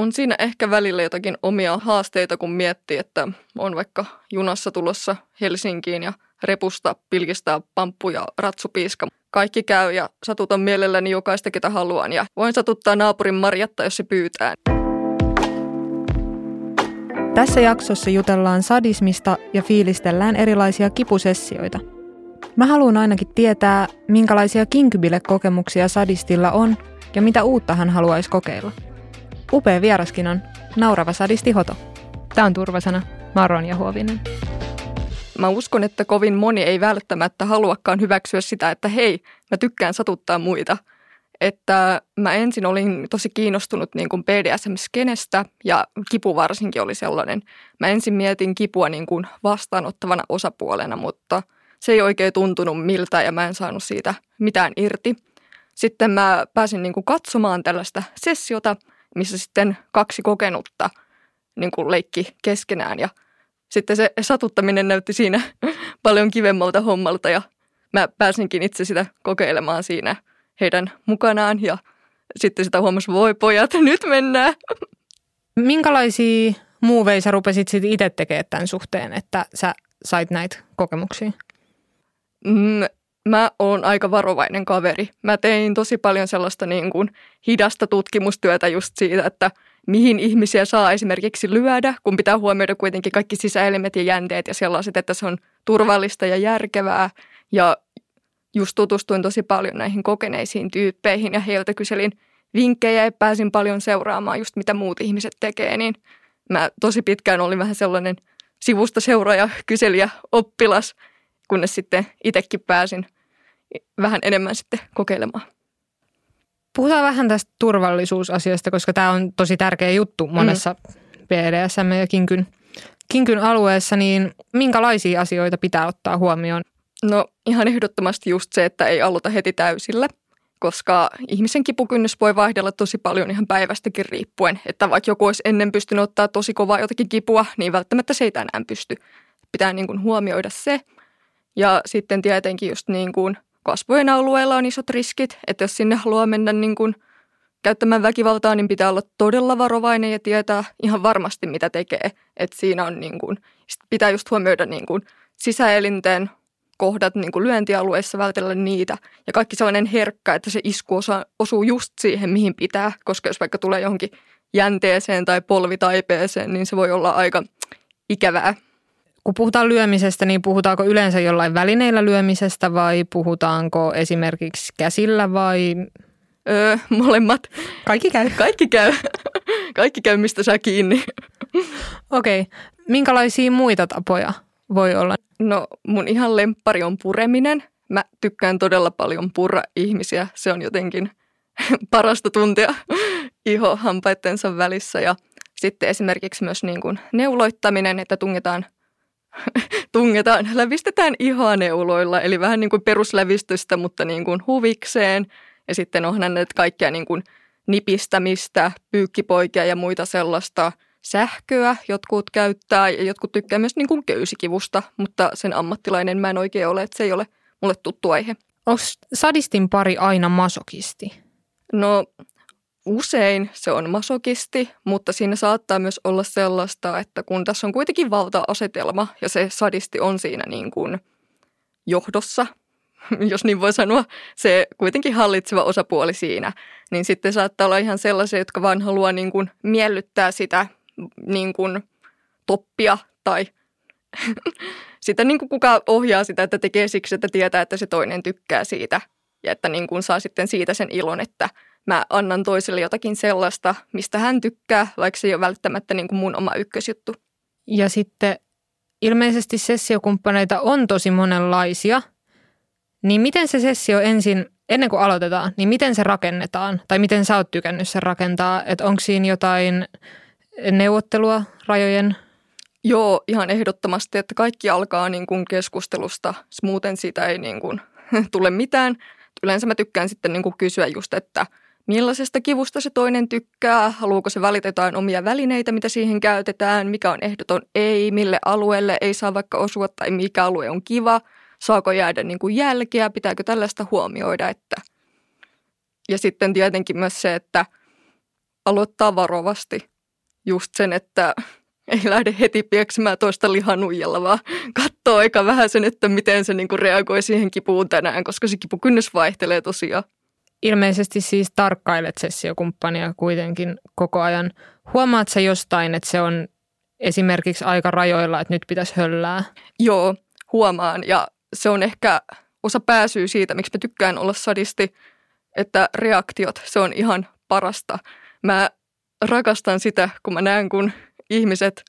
on siinä ehkä välillä jotakin omia haasteita, kun miettii, että on vaikka junassa tulossa Helsinkiin ja repusta pilkistää pamppu ja ratsupiiska. Kaikki käy ja satutan mielelläni jokaista, ketä haluan ja voin satuttaa naapurin Marjatta, jos se pyytää. Tässä jaksossa jutellaan sadismista ja fiilistellään erilaisia kipusessioita. Mä haluan ainakin tietää, minkälaisia kinkybile-kokemuksia sadistilla on ja mitä uutta hän haluaisi kokeilla. Upea vieraskin on naurava sadisti Hoto. Tämä on turvasana. Maron ja Huovinen. Mä uskon, että kovin moni ei välttämättä haluakaan hyväksyä sitä, että hei, mä tykkään satuttaa muita. Että mä ensin olin tosi kiinnostunut niin kuin BDSM-skenestä ja kipu varsinkin oli sellainen. Mä ensin mietin kipua niin kuin vastaanottavana osapuolena, mutta se ei oikein tuntunut miltä ja mä en saanut siitä mitään irti. Sitten mä pääsin niin kuin katsomaan tällaista sessiota – missä sitten kaksi kokenutta niin kuin leikki keskenään ja sitten se satuttaminen näytti siinä paljon kivemmalta hommalta ja mä pääsinkin itse sitä kokeilemaan siinä heidän mukanaan ja sitten sitä huomasi, voi pojat, nyt mennään. Minkälaisia muuveja sä rupesit sitten itse tekemään tämän suhteen, että sä sait näitä kokemuksia? Mm, mä oon aika varovainen kaveri. Mä tein tosi paljon sellaista niin kuin hidasta tutkimustyötä just siitä, että mihin ihmisiä saa esimerkiksi lyödä, kun pitää huomioida kuitenkin kaikki sisäelimet ja jänteet ja sellaiset, että se on turvallista ja järkevää. Ja just tutustuin tosi paljon näihin kokeneisiin tyyppeihin ja heiltä kyselin vinkkejä ja pääsin paljon seuraamaan just mitä muut ihmiset tekee, niin mä tosi pitkään olin vähän sellainen sivusta seuraaja, kyselijä, oppilas – kunnes sitten itsekin pääsin vähän enemmän sitten kokeilemaan. Puhutaan vähän tästä turvallisuusasiasta, koska tämä on tosi tärkeä juttu monessa mm. BDSM ja kinkyn, kinkyn alueessa, niin minkälaisia asioita pitää ottaa huomioon? No ihan ehdottomasti just se, että ei aloita heti täysillä, koska ihmisen kipukynnys voi vaihdella tosi paljon ihan päivästäkin riippuen. Että vaikka joku olisi ennen pystynyt ottaa tosi kovaa jotakin kipua, niin välttämättä se ei tänään pysty. Pitää niin kuin huomioida se. Ja sitten tietenkin just niin kuin kasvojen alueella on isot riskit, että jos sinne haluaa mennä niin kuin käyttämään väkivaltaa, niin pitää olla todella varovainen ja tietää ihan varmasti, mitä tekee. Että siinä on niin kuin, pitää just huomioida niin kuin sisäelinten kohdat niin kuin lyöntialueissa, vältellä niitä. Ja kaikki sellainen herkkä, että se isku osa, osuu just siihen, mihin pitää. Koska jos vaikka tulee johonkin jänteeseen tai polvitaipeeseen, niin se voi olla aika ikävää kun puhutaan lyömisestä, niin puhutaanko yleensä jollain välineillä lyömisestä vai puhutaanko esimerkiksi käsillä vai? Öö, molemmat. Kaikki käy. Kaikki käy. Kaikki käy, mistä saa kiinni. Okei. Okay. Minkälaisia muita tapoja voi olla? No mun ihan lemppari on pureminen. Mä tykkään todella paljon purra ihmisiä. Se on jotenkin parasta tuntea iho hampaittensa välissä. Ja sitten esimerkiksi myös niin kuin neuloittaminen, että tungetaan – tungetaan, lävistetään ihaneuloilla, eli vähän niin kuin peruslävistystä, mutta niin kuin huvikseen. Ja sitten onhan näitä kaikkea niin kuin nipistämistä, pyykkipoikia ja muita sellaista sähköä jotkut käyttää ja jotkut tykkää myös niin kuin köysikivusta, mutta sen ammattilainen mä en oikein ole, että se ei ole mulle tuttu aihe. Onko sadistin pari aina masokisti? No Usein se on masokisti, mutta siinä saattaa myös olla sellaista, että kun tässä on kuitenkin valta-asetelma ja se sadisti on siinä niin kuin johdossa, jos niin voi sanoa, se kuitenkin hallitseva osapuoli siinä, niin sitten saattaa olla ihan sellaisia, jotka vaan haluaa niin kuin miellyttää sitä niin kuin toppia tai sitä niin kuin kuka ohjaa sitä, että tekee siksi, että tietää, että se toinen tykkää siitä ja että niin kuin saa sitten siitä sen ilon, että – mä annan toiselle jotakin sellaista, mistä hän tykkää, vaikka se ei ole välttämättä niin kuin mun oma ykkösjuttu. Ja sitten ilmeisesti sessiokumppaneita on tosi monenlaisia. Niin miten se sessio ensin, ennen kuin aloitetaan, niin miten se rakennetaan? Tai miten sä oot tykännyt sen rakentaa? Että onko siinä jotain neuvottelua rajojen Joo, ihan ehdottomasti, että kaikki alkaa niin kuin keskustelusta, muuten siitä ei niin kuin tule mitään. Yleensä mä tykkään sitten niin kuin kysyä just, että – millaisesta kivusta se toinen tykkää, haluuko se valita jotain omia välineitä, mitä siihen käytetään, mikä on ehdoton ei, mille alueelle ei saa vaikka osua tai mikä alue on kiva, saako jäädä niin kuin jälkeä, pitääkö tällaista huomioida. Että. Ja sitten tietenkin myös se, että aloittaa varovasti just sen, että ei lähde heti pieksemään toista lihanuijalla, vaan katsoo aika vähän sen, että miten se niinku reagoi siihen kipuun tänään, koska se kipukynnys vaihtelee tosiaan. Ilmeisesti siis tarkkailet sessiokumppania kuitenkin koko ajan. Huomaat se jostain, että se on esimerkiksi aika rajoilla, että nyt pitäisi höllää? Joo, huomaan. Ja se on ehkä osa pääsyy siitä, miksi mä tykkään olla sadisti, että reaktiot, se on ihan parasta. Mä rakastan sitä, kun mä näen, kun ihmiset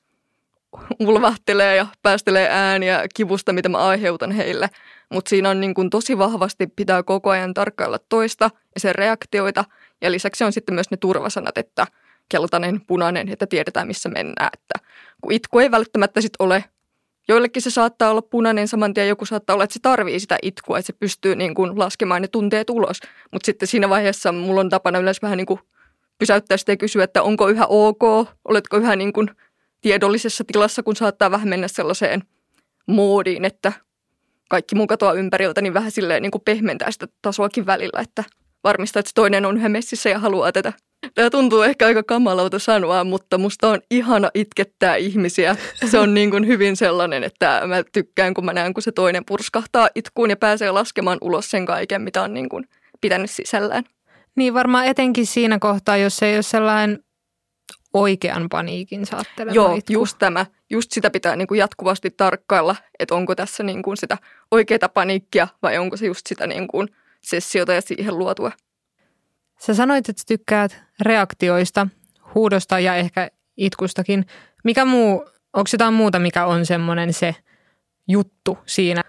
ulvahtelee ja päästelee ääniä kivusta, mitä mä aiheutan heille. Mutta siinä on niin tosi vahvasti pitää koko ajan tarkkailla toista ja sen reaktioita. Ja lisäksi on sitten myös ne turvasanat, että keltainen, punainen, että tiedetään missä mennään. Että kun itku ei välttämättä sit ole, joillekin se saattaa olla punainen saman tien, joku saattaa olla, että se tarvii sitä itkua, että se pystyy niin kun laskemaan ne tunteet ulos. Mutta sitten siinä vaiheessa mulla on tapana yleensä vähän niin kuin pysäyttää sitä ja kysyä, että onko yhä ok, oletko yhä niin kuin tiedollisessa tilassa, kun saattaa vähän mennä sellaiseen moodiin, että kaikki mun katoa ympäriltä, niin vähän silleen niin kuin pehmentää sitä tasoakin välillä, että varmistaa, että toinen on yhä messissä ja haluaa tätä. Tämä tuntuu ehkä aika kamalalta sanoa, mutta musta on ihana itkettää ihmisiä. Se on niin kuin hyvin sellainen, että mä tykkään, kun mä näen, kun se toinen purskahtaa itkuun ja pääsee laskemaan ulos sen kaiken, mitä on niin kuin pitänyt sisällään. Niin varmaan etenkin siinä kohtaa, jos ei ole sellainen oikean paniikin saatteleva Joo, itku. just tämä. Just sitä pitää niin kuin jatkuvasti tarkkailla, että onko tässä niin kuin sitä oikeaa paniikkia vai onko se just sitä niin kuin sessiota ja siihen luotua. Sä sanoit, että tykkäät reaktioista, huudosta ja ehkä itkustakin. Mikä muu, onko jotain muuta, mikä on semmoinen se juttu siinä?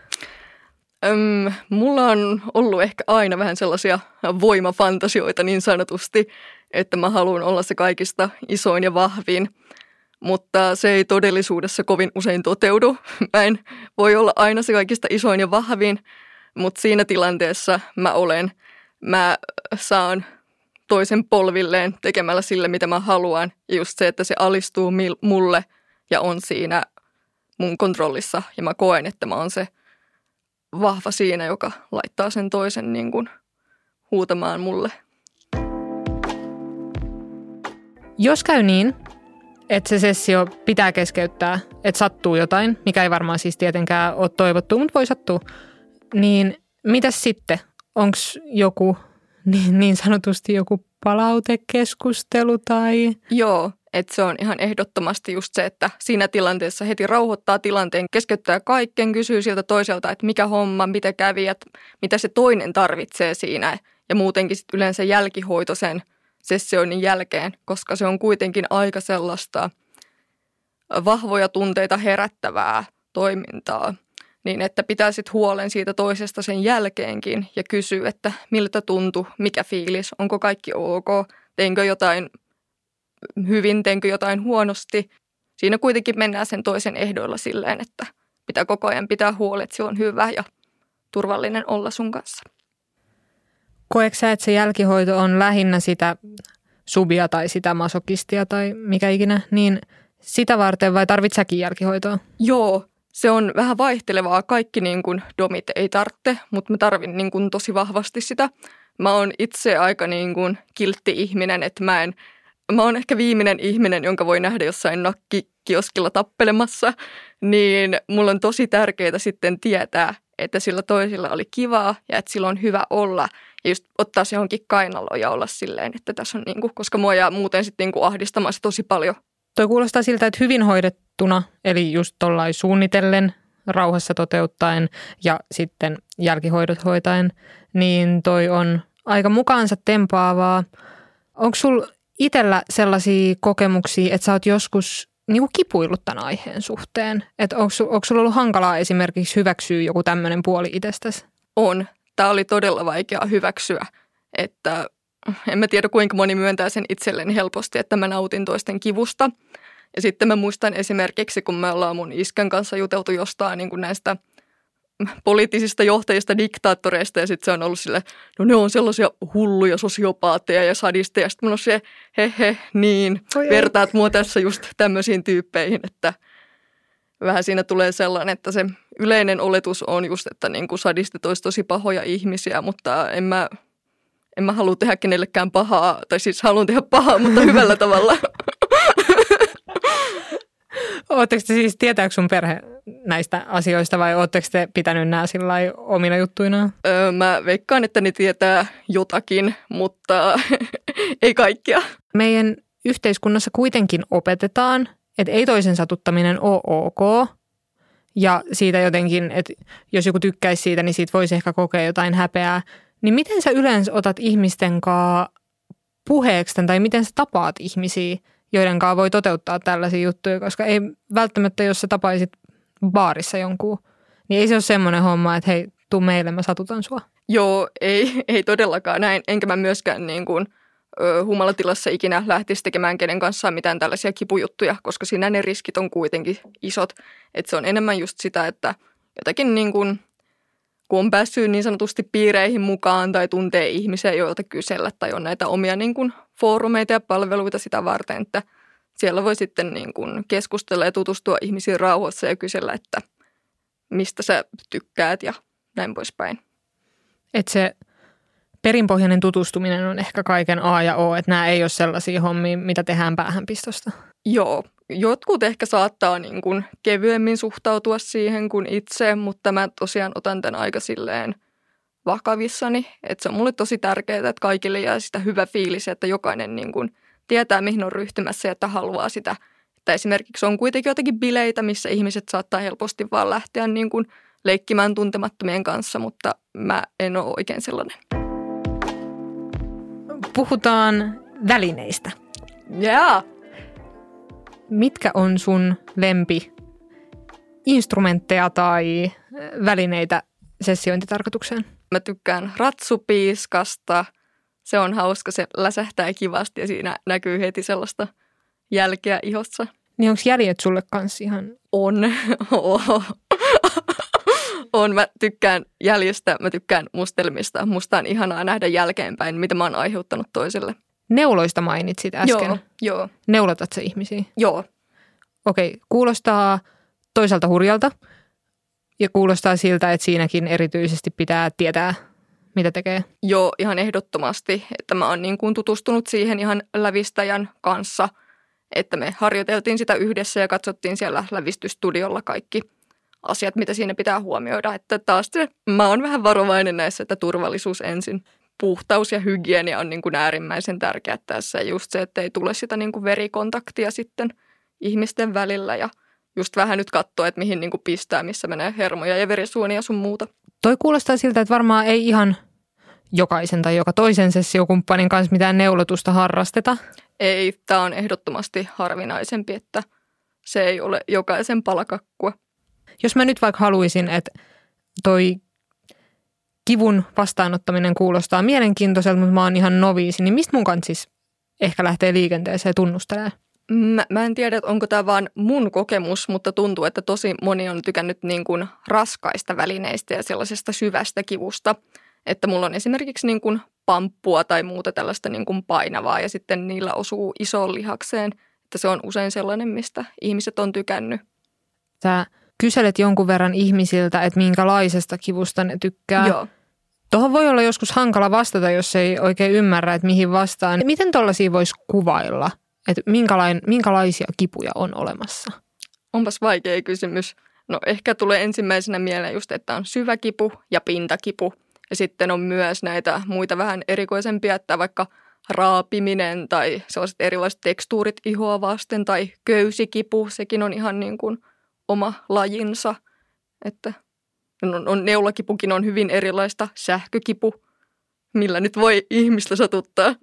Öm, mulla on ollut ehkä aina vähän sellaisia voimafantasioita niin sanotusti, että mä haluan olla se kaikista isoin ja vahvin, mutta se ei todellisuudessa kovin usein toteudu. Mä en voi olla aina se kaikista isoin ja vahvin, mutta siinä tilanteessa mä olen. Mä saan toisen polvilleen tekemällä sille, mitä mä haluan. Ja just se, että se alistuu mulle ja on siinä mun kontrollissa. Ja mä koen, että mä oon se vahva siinä, joka laittaa sen toisen niin kuin huutamaan mulle. Jos käy niin, että se sessio pitää keskeyttää, että sattuu jotain, mikä ei varmaan siis tietenkään ole toivottu, mutta voi sattua, niin mitäs sitten? Onko joku niin, niin sanotusti joku palautekeskustelu tai... Joo, että se on ihan ehdottomasti just se, että siinä tilanteessa heti rauhoittaa tilanteen, keskeyttää kaiken, kysyy siltä toiselta, että mikä homma, mitä kävi, että mitä se toinen tarvitsee siinä. Ja muutenkin sit yleensä jälkihoito sen sessioinnin jälkeen, koska se on kuitenkin aika sellaista vahvoja tunteita herättävää toimintaa. Niin että pitää sitten huolen siitä toisesta sen jälkeenkin ja kysyä, että miltä tuntui, mikä fiilis, onko kaikki ok, teinkö jotain hyvin, teinkö jotain huonosti. Siinä kuitenkin mennään sen toisen ehdoilla silleen, että pitää koko ajan pitää huoli, että se on hyvä ja turvallinen olla sun kanssa. Koetko sä, että se jälkihoito on lähinnä sitä subia tai sitä masokistia tai mikä ikinä, niin sitä varten vai tarvitsekin jälkihoitoa? Joo, se on vähän vaihtelevaa. Kaikki niin kuin domit ei tarvitse, mutta mä tarvin niin kuin tosi vahvasti sitä. Mä oon itse aika niin kuin kiltti ihminen, että mä en, mä oon ehkä viimeinen ihminen, jonka voi nähdä jossain nakkikioskilla tappelemassa, niin mulla on tosi tärkeää sitten tietää, että sillä toisilla oli kivaa ja että sillä on hyvä olla – ja just ottaa se johonkin kainaloon ja olla silleen, että tässä on niinku, koska mua jää muuten sitten niinku ahdistamaan se tosi paljon. Toi kuulostaa siltä, että hyvin hoidettuna, eli just tollain suunnitellen, rauhassa toteuttaen ja sitten jälkihoidot hoitaen, niin toi on aika mukaansa tempaavaa. Onko sul itsellä sellaisia kokemuksia, että sä oot joskus niinku kipuillut tämän aiheen suhteen? Että onko, onko sulla ollut hankalaa esimerkiksi hyväksyä joku tämmöinen puoli itsestäsi? On tämä oli todella vaikea hyväksyä, että en mä tiedä kuinka moni myöntää sen itselleni helposti, että mä nautin toisten kivusta. Ja sitten mä muistan esimerkiksi, kun me ollaan mun iskän kanssa juteltu jostain niin kuin näistä poliittisista johtajista, diktaattoreista ja sitten se on ollut sille, no ne on sellaisia hulluja sosiopaatteja ja sadisteja. Sitten mulla on se, he he, niin, vertaat mua tässä just tämmöisiin tyyppeihin, että – vähän siinä tulee sellainen, että se yleinen oletus on just, että niin kuin sadistit olisi tosi pahoja ihmisiä, mutta en mä, en mä halua tehdä kenellekään pahaa, tai siis haluan tehdä pahaa, mutta hyvällä tavalla. Oletteko te siis, tietääkö sun perhe näistä asioista vai oletteko te pitänyt nämä sillä omina juttuina? Öö, mä veikkaan, että ne tietää jotakin, mutta ei kaikkia. Meidän yhteiskunnassa kuitenkin opetetaan, että ei toisen satuttaminen ole ok. Ja siitä jotenkin, että jos joku tykkäisi siitä, niin siitä voisi ehkä kokea jotain häpeää. Niin miten sä yleensä otat ihmisten kanssa puheeksi tai miten sä tapaat ihmisiä, joiden kanssa voi toteuttaa tällaisia juttuja, koska ei välttämättä, jos sä tapaisit baarissa jonkun, niin ei se ole semmoinen homma, että hei, tuu meille, mä satutan sua. Joo, ei, ei todellakaan näin. Enkä mä myöskään niin kuin, humalatilassa ikinä lähtisi tekemään kenen kanssa mitään tällaisia kipujuttuja, koska siinä ne riskit on kuitenkin isot. Että se on enemmän just sitä, että jotenkin niin kuin, kun on päässyt niin sanotusti piireihin mukaan tai tuntee ihmisiä, joilta kysellä tai on näitä omia niin kuin, foorumeita ja palveluita sitä varten, että siellä voi sitten niin kuin, keskustella ja tutustua ihmisiin rauhassa ja kysellä, että mistä sä tykkäät ja näin poispäin. Että se perinpohjainen tutustuminen on ehkä kaiken A ja O, että nämä ei ole sellaisia hommia, mitä tehdään päähänpistosta. Joo, jotkut ehkä saattaa niin kuin kevyemmin suhtautua siihen kuin itse, mutta mä tosiaan otan tämän aika silleen vakavissani. Että se on mulle tosi tärkeää, että kaikille jää sitä hyvä fiilis, että jokainen niin kuin tietää, mihin on ryhtymässä ja että haluaa sitä. Että esimerkiksi on kuitenkin jotakin bileitä, missä ihmiset saattaa helposti vaan lähteä niin kuin leikkimään tuntemattomien kanssa, mutta mä en ole oikein sellainen puhutaan välineistä. Yeah. Mitkä on sun lempi instrumentteja tai välineitä sessiointitarkoitukseen? Mä tykkään ratsupiiskasta. Se on hauska, se läsähtää kivasti ja siinä näkyy heti sellaista jälkeä ihossa. Niin onko jäljet sulle kanssa ihan... On. on. Mä tykkään jäljestä, mä tykkään mustelmista. Musta on ihanaa nähdä jälkeenpäin, mitä mä oon aiheuttanut toiselle. Neuloista mainitsit äsken. Joo, joo. Neulotat se ihmisiä? Joo. Okei, kuulostaa toisaalta hurjalta ja kuulostaa siltä, että siinäkin erityisesti pitää tietää, mitä tekee. Joo, ihan ehdottomasti. Että mä oon niin kuin tutustunut siihen ihan lävistäjän kanssa, että me harjoiteltiin sitä yhdessä ja katsottiin siellä lävistystudiolla kaikki – asiat, mitä siinä pitää huomioida. Että taas se, mä oon vähän varovainen näissä, että turvallisuus ensin. Puhtaus ja hygienia on niin kuin äärimmäisen tärkeää tässä. Ja just se, että ei tule sitä niin kuin verikontaktia sitten ihmisten välillä ja just vähän nyt katsoa, että mihin niin kuin pistää, missä menee hermoja ja verisuonia sun muuta. Toi kuulostaa siltä, että varmaan ei ihan jokaisen tai joka toisen sessiokumppanin kanssa mitään neulotusta harrasteta. Ei, tämä on ehdottomasti harvinaisempi, että se ei ole jokaisen palakakkua. Jos mä nyt vaikka haluaisin, että toi kivun vastaanottaminen kuulostaa mielenkiintoiselta, mutta mä oon ihan noviisi, niin mistä mun kanssa siis ehkä lähtee liikenteeseen tunnustelee? Mä, mä en tiedä, onko tämä vaan mun kokemus, mutta tuntuu, että tosi moni on tykännyt niin kuin raskaista välineistä ja sellaisesta syvästä kivusta. Että mulla on esimerkiksi niin kuin pamppua tai muuta tällaista niin kuin painavaa ja sitten niillä osuu isoon lihakseen. Että se on usein sellainen, mistä ihmiset on tykännyt. Tämä kyselet jonkun verran ihmisiltä, että minkälaisesta kivusta ne tykkää. Joo. Tuohon voi olla joskus hankala vastata, jos ei oikein ymmärrä, että mihin vastaan. Miten tuollaisia voisi kuvailla, että minkälaisia kipuja on olemassa? Onpas vaikea kysymys. No ehkä tulee ensimmäisenä mieleen just, että on syvä kipu ja pintakipu. Ja sitten on myös näitä muita vähän erikoisempia, että vaikka raapiminen tai sellaiset erilaiset tekstuurit ihoa vasten tai köysikipu, sekin on ihan niin kuin – oma lajinsa. Että on, on, neulakipukin on hyvin erilaista sähkökipu, millä nyt voi ihmistä satuttaa.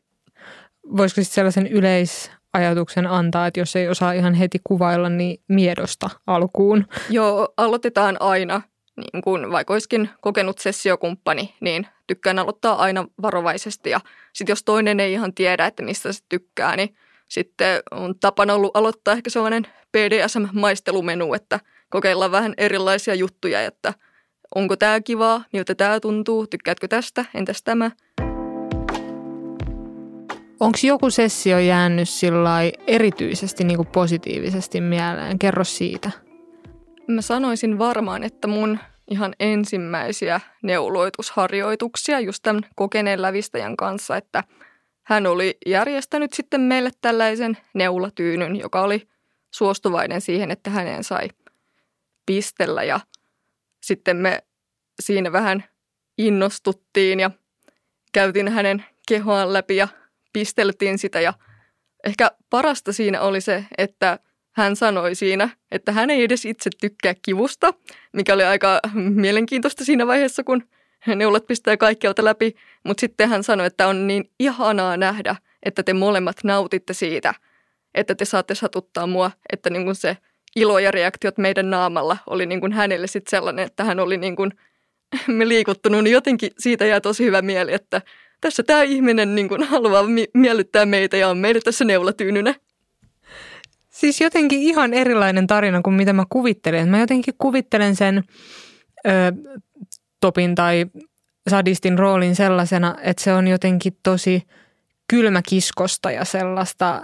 Voisiko sitten sellaisen yleisajatuksen antaa, että jos ei osaa ihan heti kuvailla, niin miedosta alkuun? Joo, aloitetaan aina. Niin kun vaikka olisikin kokenut sessiokumppani, niin tykkään aloittaa aina varovaisesti. Ja sitten jos toinen ei ihan tiedä, että mistä se tykkää, niin sitten on tapana ollut aloittaa ehkä sellainen BDSM-maistelumenu, että kokeillaan vähän erilaisia juttuja, että onko tämä kivaa, miltä tämä tuntuu, tykkäätkö tästä, entäs tämä. Onko joku sessio jäänyt erityisesti niin kuin positiivisesti mieleen? Kerro siitä. Mä sanoisin varmaan, että mun ihan ensimmäisiä neuloitusharjoituksia just tämän kokeneen lävistäjän kanssa, että hän oli järjestänyt sitten meille tällaisen neulatyynyn, joka oli suostuvainen siihen, että häneen sai pistellä. Ja sitten me siinä vähän innostuttiin ja käytiin hänen kehoaan läpi ja pisteltiin sitä. Ja ehkä parasta siinä oli se, että hän sanoi siinä, että hän ei edes itse tykkää kivusta, mikä oli aika mielenkiintoista siinä vaiheessa, kun neulat pistää kaikkialta läpi. Mutta sitten hän sanoi, että on niin ihanaa nähdä, että te molemmat nautitte siitä, että te saatte satuttaa mua, että niin kuin se ilo ja reaktiot meidän naamalla oli niin kuin hänelle sitten sellainen, että hän oli niin kuin me liikuttunut, niin jotenkin siitä jää tosi hyvä mieli, että tässä tämä ihminen niin kuin haluaa miellyttää meitä ja on meille tässä neulatyynynä. Siis jotenkin ihan erilainen tarina kuin mitä mä kuvittelen. Mä jotenkin kuvittelen sen ö, Topin tai sadistin roolin sellaisena, että se on jotenkin tosi kylmäkiskosta ja sellaista,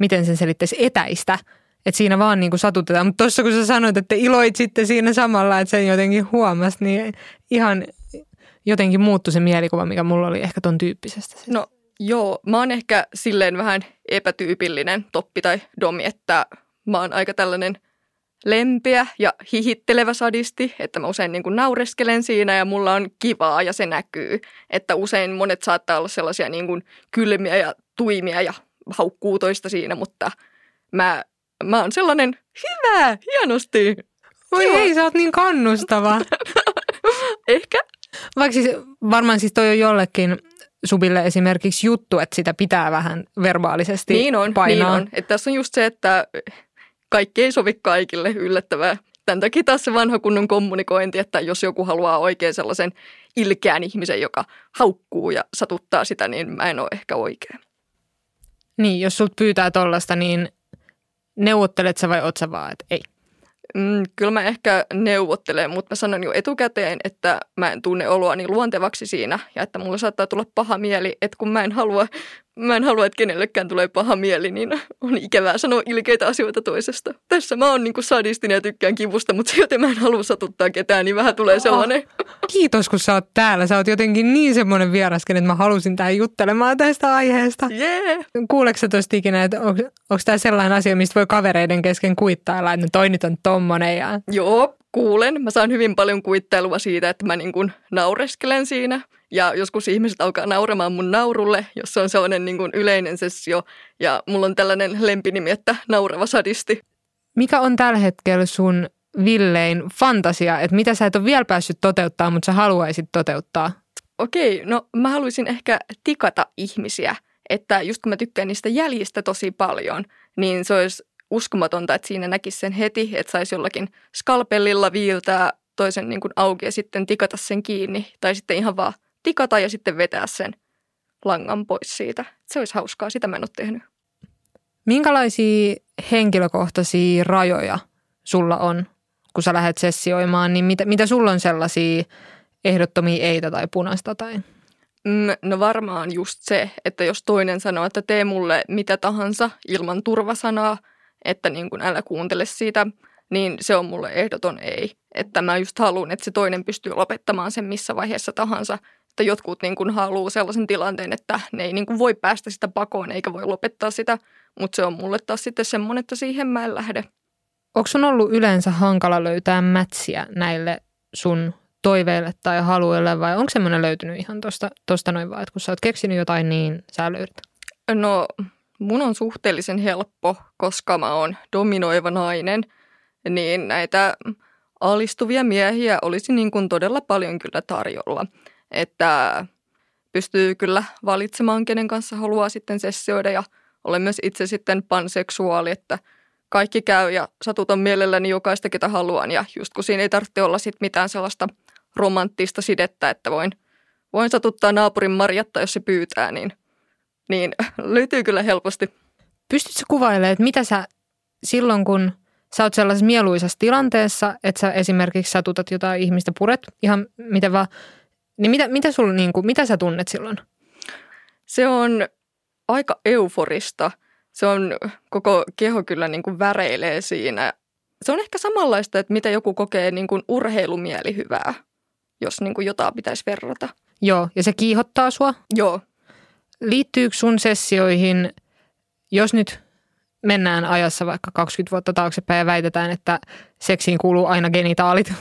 miten sen selittäisi, etäistä. Että siinä vaan niin kuin satutetaan. Mutta tuossa kun sä sanoit, että iloit sitten siinä samalla, että sen jotenkin huomasi, niin ihan jotenkin muuttui se mielikuva, mikä mulla oli ehkä ton tyyppisestä. No Joo, mä oon ehkä silleen vähän epätyypillinen toppi tai domi, että mä oon aika tällainen lempeä ja hihittelevä sadisti, että mä usein niin kuin naureskelen siinä ja mulla on kivaa ja se näkyy. Että usein monet saattaa olla sellaisia niin kuin kylmiä ja tuimia ja haukkuu toista siinä, mutta mä, mä oon sellainen hyvä, hienosti. Oi ei, sä oot niin kannustava. ehkä. Vaikka siis varmaan siis toi on jollekin Subille esimerkiksi juttu, että sitä pitää vähän verbaalisesti niin on, painaa. Niin on. Että tässä on just se, että kaikki ei sovi kaikille yllättävää. Tämän takia taas se vanha kunnon kommunikointi, että jos joku haluaa oikein sellaisen ilkeän ihmisen, joka haukkuu ja satuttaa sitä, niin mä en ole ehkä oikein. Niin, jos sut pyytää tollasta, niin neuvottelet sä vai oot sä vaan, että ei? Mm, kyllä mä ehkä neuvottelen, mutta mä sanon jo etukäteen, että mä en tunne oloani luontevaksi siinä ja että mulla saattaa tulla paha mieli, että kun mä en halua mä en halua, että kenellekään tulee paha mieli, niin on ikävää sanoa ilkeitä asioita toisesta. Tässä mä oon niin sadistinen ja tykkään kivusta, mutta joten mä en halua satuttaa ketään, niin vähän tulee sellainen. Kiitos, kun sä oot täällä. Sä oot jotenkin niin semmoinen vierasken, että mä halusin tähän juttelemaan tästä aiheesta. Yeah. Kuuleeko sä tosta ikinä, että onko, onko tämä sellainen asia, mistä voi kavereiden kesken kuittailla, että no toi nyt on tommonen ja... Joo, kuulen. Mä saan hyvin paljon kuittelua siitä, että mä niin kuin naureskelen siinä. Ja joskus ihmiset alkaa nauramaan mun naurulle, jos se on sellainen niin kuin yleinen sessio. Ja mulla on tällainen lempinimi, että naurava sadisti. Mikä on tällä hetkellä sun villein fantasia, että mitä sä et ole vielä päässyt toteuttaa, mutta sä haluaisit toteuttaa? Okei, no mä haluaisin ehkä tikata ihmisiä. Että just kun mä tykkään niistä jäljistä tosi paljon, niin se olisi uskomatonta, että siinä näkisi sen heti, että saisi jollakin skalpellilla viiltää toisen niin kuin auki ja sitten tikata sen kiinni. Tai sitten ihan vaan tikata ja sitten vetää sen langan pois siitä. Se olisi hauskaa, sitä mä en ole tehnyt. Minkälaisia henkilökohtaisia rajoja sulla on, kun sä lähdet sessioimaan, niin mitä, mitä sulla on sellaisia ehdottomia eitä tai punasta tai... Mm, no varmaan just se, että jos toinen sanoo, että tee mulle mitä tahansa ilman turvasanaa, että niin kuin älä kuuntele siitä, niin se on mulle ehdoton ei. Että mä just haluan, että se toinen pystyy lopettamaan sen missä vaiheessa tahansa. Että jotkut niin kuin haluaa sellaisen tilanteen, että ne ei niin kuin voi päästä sitä pakoon eikä voi lopettaa sitä, mutta se on mulle taas sitten semmoinen, että siihen mä en lähde. Onko sun ollut yleensä hankala löytää mätsiä näille sun toiveille tai haluille vai onko semmoinen löytynyt ihan tosta, tosta noin vaan, että kun sä oot keksinyt jotain, niin sä löydät? No mun on suhteellisen helppo, koska mä oon dominoiva nainen, niin näitä alistuvia miehiä olisi niin kuin todella paljon kyllä tarjolla. Että pystyy kyllä valitsemaan, kenen kanssa haluaa sitten sessioida ja olen myös itse sitten panseksuaali, että kaikki käy ja satutan mielelläni jokaista, ketä haluan. Ja just kun siinä ei tarvitse olla sit mitään sellaista romanttista sidettä, että voin, voin satuttaa naapurin Marjatta, jos se pyytää, niin niin löytyy kyllä helposti. Pystytkö kuvailemaan, että mitä sä silloin, kun sä oot sellaisessa mieluisessa tilanteessa, että sä esimerkiksi satutat jotain ihmistä, puret ihan miten vaan, niin mitä, mitä, sul, niin kuin, mitä sä tunnet silloin? Se on aika euforista. Se on, koko keho kyllä niin kuin väreilee siinä se on ehkä samanlaista, että mitä joku kokee niin kuin urheilumielihyvää, jos niin kuin jotain pitäisi verrata. Joo, ja se kiihottaa sua. Joo. Liittyykö sun sessioihin, jos nyt mennään ajassa vaikka 20 vuotta taaksepäin ja väitetään, että seksiin kuuluu aina genitaalit,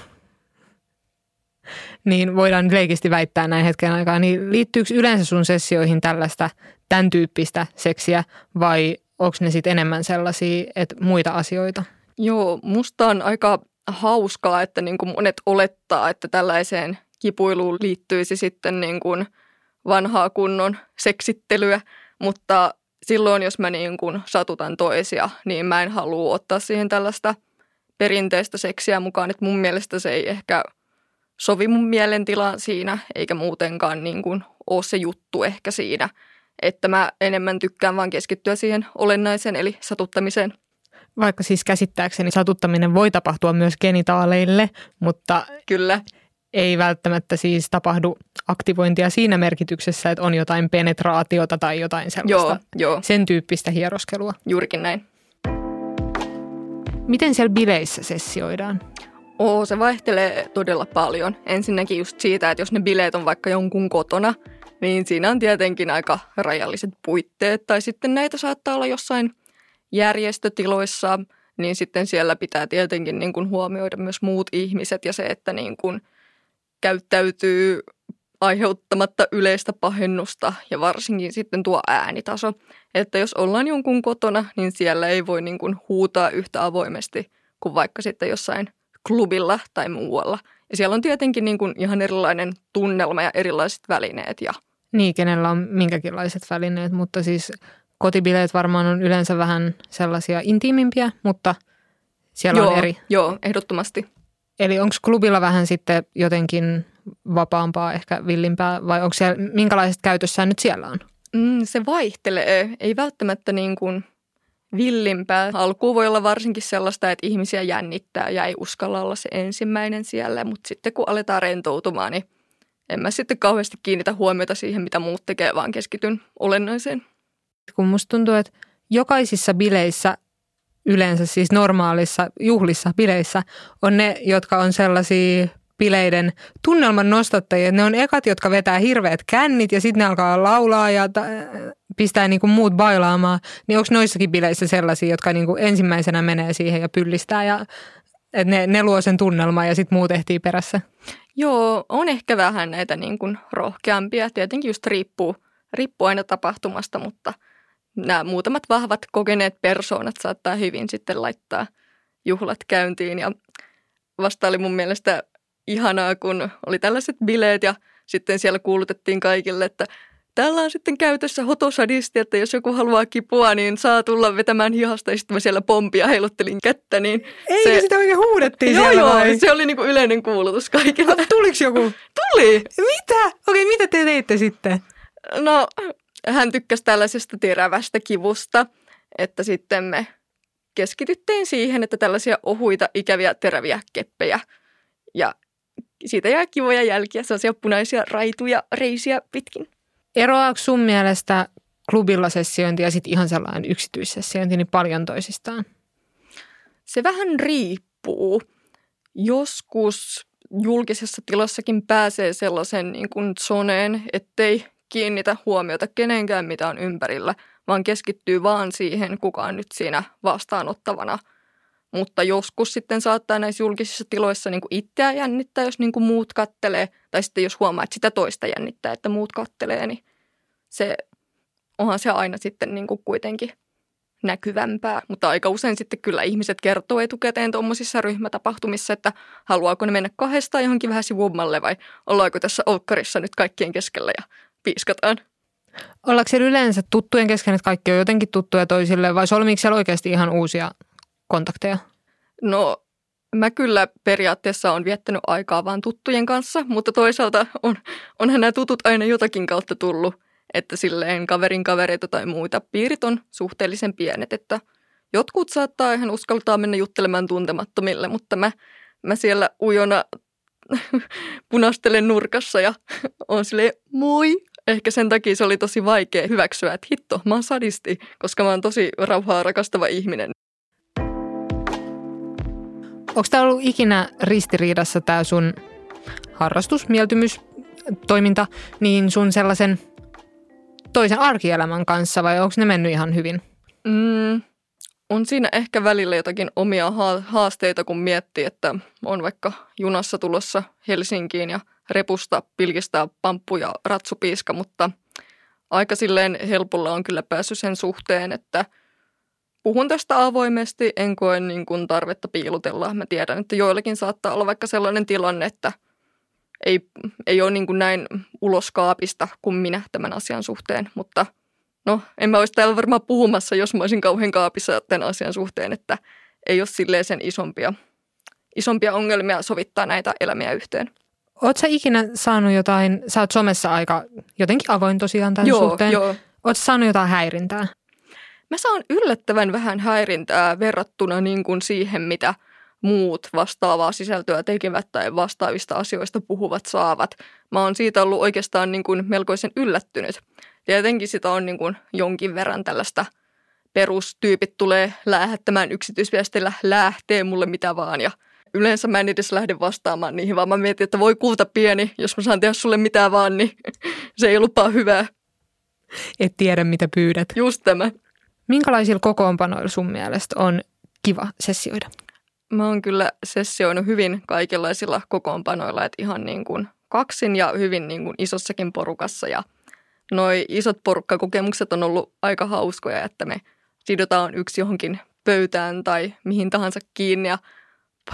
niin voidaan leikisti väittää näin hetken aikaa, niin liittyykö yleensä sun sessioihin tällaista tämän tyyppistä seksiä vai onko ne sitten enemmän sellaisia, että muita asioita? Joo, musta on aika hauskaa, että niin kuin monet olettaa, että tällaiseen kipuiluun liittyisi sitten niin kuin vanhaa kunnon seksittelyä, mutta silloin, jos mä niin kuin satutan toisia, niin mä en halua ottaa siihen tällaista perinteistä seksiä mukaan, että mun mielestä se ei ehkä sovi mun mielentilaan siinä, eikä muutenkaan niin kuin ole se juttu ehkä siinä, että mä enemmän tykkään vaan keskittyä siihen olennaiseen, eli satuttamiseen. Vaikka siis käsittääkseni satuttaminen voi tapahtua myös genitaaleille, mutta Kyllä. Ei välttämättä siis tapahdu aktivointia siinä merkityksessä, että on jotain penetraatiota tai jotain sellaista. Joo, joo, Sen tyyppistä hieroskelua. juurikin näin. Miten siellä bileissä sessioidaan? Oo, se vaihtelee todella paljon. Ensinnäkin just siitä, että jos ne bileet on vaikka jonkun kotona, niin siinä on tietenkin aika rajalliset puitteet. Tai sitten näitä saattaa olla jossain järjestötiloissa, niin sitten siellä pitää tietenkin niin kuin huomioida myös muut ihmiset ja se, että niin kuin käyttäytyy aiheuttamatta yleistä pahennusta ja varsinkin sitten tuo äänitaso. Että jos ollaan jonkun kotona, niin siellä ei voi niin kuin huutaa yhtä avoimesti kuin vaikka sitten jossain klubilla tai muualla. Ja siellä on tietenkin niin kuin ihan erilainen tunnelma ja erilaiset välineet ja Niin, kenellä on minkäkinlaiset välineet, mutta siis kotibileet varmaan on yleensä vähän sellaisia intiimimpiä, mutta siellä joo, on eri. Joo, ehdottomasti. Eli onko klubilla vähän sitten jotenkin vapaampaa, ehkä villimpää, vai onko siellä, minkälaiset käytössään nyt siellä on? Mm, se vaihtelee. Ei välttämättä niin kuin villimpää. Alkuun voi olla varsinkin sellaista, että ihmisiä jännittää ja ei uskalla olla se ensimmäinen siellä, mutta sitten kun aletaan rentoutumaan, niin en mä sitten kauheasti kiinnitä huomiota siihen, mitä muut tekee, vaan keskityn olennaiseen. Kun musta tuntuu, että jokaisissa bileissä, yleensä siis normaalissa juhlissa bileissä, on ne, jotka on sellaisia bileiden tunnelman nostattajia. Ne on ekat, jotka vetää hirveät kännit ja sitten ne alkaa laulaa ja ta- pistää niinku muut bailaamaan. Niin onko noissakin bileissä sellaisia, jotka niinku ensimmäisenä menee siihen ja pyllistää ja että ne, ne luo sen tunnelman ja sitten muut ehtii perässä? Joo, on ehkä vähän näitä niin kuin rohkeampia. Tietenkin just riippuu, riippuu aina tapahtumasta, mutta nämä muutamat vahvat kokeneet persoonat saattaa hyvin sitten laittaa juhlat käyntiin. Ja vasta oli mun mielestä ihanaa, kun oli tällaiset bileet ja sitten siellä kuulutettiin kaikille, että täällä on sitten käytössä hotosadisti, että jos joku haluaa kipua, niin saa tulla vetämään hihasta. Ja sitten mä siellä pompia heiluttelin kättä, niin Eikö se, sitä oikein huudettiin joo, siellä joo, vai? se oli niinku yleinen kuulutus kaikille. Tuliko joku? Tuli! Mitä? Okei, mitä te teitte sitten? No, hän tykkäsi tällaisesta terävästä kivusta, että sitten me keskityttiin siihen, että tällaisia ohuita, ikäviä, teräviä keppejä ja siitä jää kivoja jälkiä, sellaisia punaisia raituja, reisiä pitkin. Eroaako sun mielestä klubilla sessiointi ja sitten ihan sellainen yksityissessiointi niin paljon toisistaan? Se vähän riippuu. Joskus julkisessa tilassakin pääsee sellaisen niin kuin zoneen, ettei kiinnitä huomiota kenenkään, mitä on ympärillä, vaan keskittyy vaan siihen, kuka on nyt siinä vastaanottavana. Mutta joskus sitten saattaa näissä julkisissa tiloissa niin kuin itseä jännittää, jos niin kuin muut kattelee, tai sitten jos huomaa, että sitä toista jännittää, että muut kattelee, niin se onhan se aina sitten niin kuin kuitenkin näkyvämpää. Mutta aika usein sitten kyllä ihmiset kertoo etukäteen tuommoisissa ryhmätapahtumissa, että haluaako ne mennä kahdestaan johonkin vähän sivummalle vai ollaanko tässä olkkarissa nyt kaikkien keskellä ja piiskataan. Ollaanko siellä yleensä tuttujen kesken, että kaikki on jotenkin tuttuja toisille vai solmiiko siellä oikeasti ihan uusia kontakteja? No mä kyllä periaatteessa on viettänyt aikaa vaan tuttujen kanssa, mutta toisaalta on, onhan nämä tutut aina jotakin kautta tullut, että silleen kaverin kavereita tai muita piirit on suhteellisen pienet, että jotkut saattaa ihan uskaltaa mennä juttelemaan tuntemattomille, mutta mä, mä siellä ujona punastelen nurkassa ja on silleen moi. Ehkä sen takia se oli tosi vaikea hyväksyä, että hitto, mä oon sadisti, koska mä oon tosi rauhaa rakastava ihminen. Onko tämä ollut ikinä ristiriidassa tämä sun harrastus, mieltymys, toiminta, niin sun sellaisen toisen arkielämän kanssa vai onko ne mennyt ihan hyvin? Mm, on siinä ehkä välillä jotakin omia haasteita, kun miettii, että on vaikka junassa tulossa Helsinkiin ja repusta pilkistää pamppu ja ratsupiiska, mutta aika silleen helpolla on kyllä päässyt sen suhteen, että puhun tästä avoimesti, en koe niin kuin tarvetta piilutella. Mä tiedän, että joillakin saattaa olla vaikka sellainen tilanne, että ei, ei ole niin kuin näin ulos kaapista kuin minä tämän asian suhteen, mutta – no en mä olisi täällä varmaan puhumassa, jos mä olisin kauhean kaapissa tämän asian suhteen, että ei ole silleen sen isompia, isompia ongelmia sovittaa näitä elämiä yhteen. Oletko ikinä saanut jotain, sä oot somessa aika jotenkin avoin tosiaan tämän joo, suhteen. Joo. Oletko saanut jotain häirintää? Mä saan yllättävän vähän häirintää verrattuna niin kuin siihen, mitä muut vastaavaa sisältöä tekevät tai vastaavista asioista puhuvat saavat. Mä oon siitä ollut oikeastaan niin kuin melkoisen yllättynyt. Tietenkin sitä on niin kuin jonkin verran tällaista perustyypit tulee lähettämään yksityisviestillä, lähtee mulle mitä vaan ja yleensä mä en edes lähde vastaamaan niihin, vaan mä mietin, että voi kulta pieni, jos mä saan tehdä sulle mitä vaan, niin se ei lupaa hyvää. Et tiedä, mitä pyydät. Just tämä. Minkälaisilla kokoonpanoilla sun mielestä on kiva sessioida? Mä oon kyllä sessioinut hyvin kaikenlaisilla kokoonpanoilla, että ihan niin kuin kaksin ja hyvin niin kuin isossakin porukassa ja – noi isot porukkakokemukset on ollut aika hauskoja, että me sidotaan yksi johonkin pöytään tai mihin tahansa kiinni ja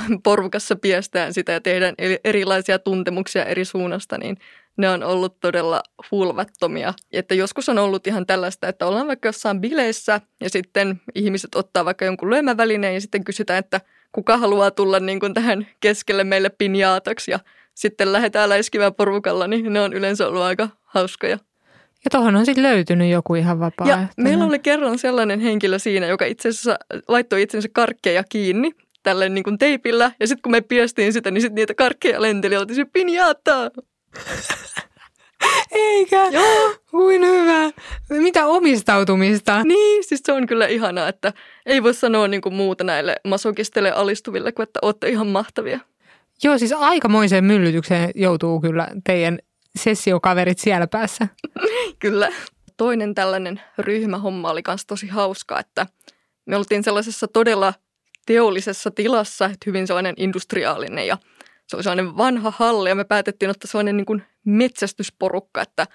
porukassa piestään sitä ja tehdään erilaisia tuntemuksia eri suunnasta, niin ne on ollut todella hulvattomia. Että joskus on ollut ihan tällaista, että ollaan vaikka jossain bileissä ja sitten ihmiset ottaa vaikka jonkun lyömävälineen ja sitten kysytään, että kuka haluaa tulla niin kuin tähän keskelle meille pinjaataksi ja sitten lähdetään läiskimään porukalla, niin ne on yleensä ollut aika hauskoja. Ja tuohon on sitten löytynyt joku ihan vapaa. Ja meillä oli kerran sellainen henkilö siinä, joka itse asiassa laittoi itsensä karkkeja kiinni tälle niin kuin teipillä. Ja sitten kun me piestiin sitä, niin sitten niitä karkkeja lenteli. Oltiin se pinjaattaa. Eikä? Joo. Kuin hyvä. Mitä omistautumista? Niin, siis se on kyllä ihanaa, että ei voi sanoa niin kuin muuta näille masokistelle alistuville, kuin että olette ihan mahtavia. Joo, siis aikamoiseen myllytykseen joutuu kyllä teidän sessiokaverit siellä päässä. Kyllä. Toinen tällainen ryhmähomma oli myös tosi hauska, että me oltiin sellaisessa todella teollisessa tilassa, että hyvin sellainen industriaalinen ja se oli sellainen vanha halli ja me päätettiin ottaa sellainen niin kuin metsästysporukka, että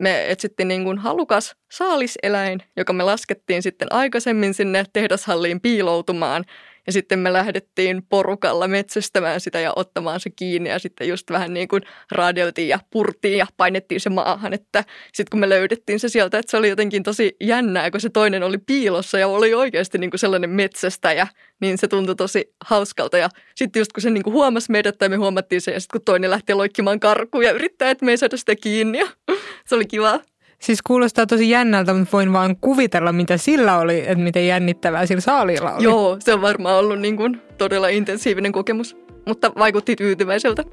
me etsittiin niin kuin halukas saaliseläin, joka me laskettiin sitten aikaisemmin sinne tehdashalliin piiloutumaan – ja sitten me lähdettiin porukalla metsästämään sitä ja ottamaan se kiinni ja sitten just vähän niin kuin radioitiin ja purtiin ja painettiin se maahan. Että sitten kun me löydettiin se sieltä, että se oli jotenkin tosi jännää, kun se toinen oli piilossa ja oli oikeasti niin kuin sellainen metsästäjä, niin se tuntui tosi hauskalta. Ja sitten just kun se niin kuin huomasi meidät tai me huomattiin se ja sitten kun toinen lähti loikkimaan karkuun ja yrittää, että me ei saada sitä kiinni ja se oli kiva. Siis kuulostaa tosi jännältä, mutta voin vaan kuvitella, mitä sillä oli, että miten jännittävää sillä saalilla oli. Joo, se on varmaan ollut niin kuin todella intensiivinen kokemus, mutta vaikutti tyytyväiseltä.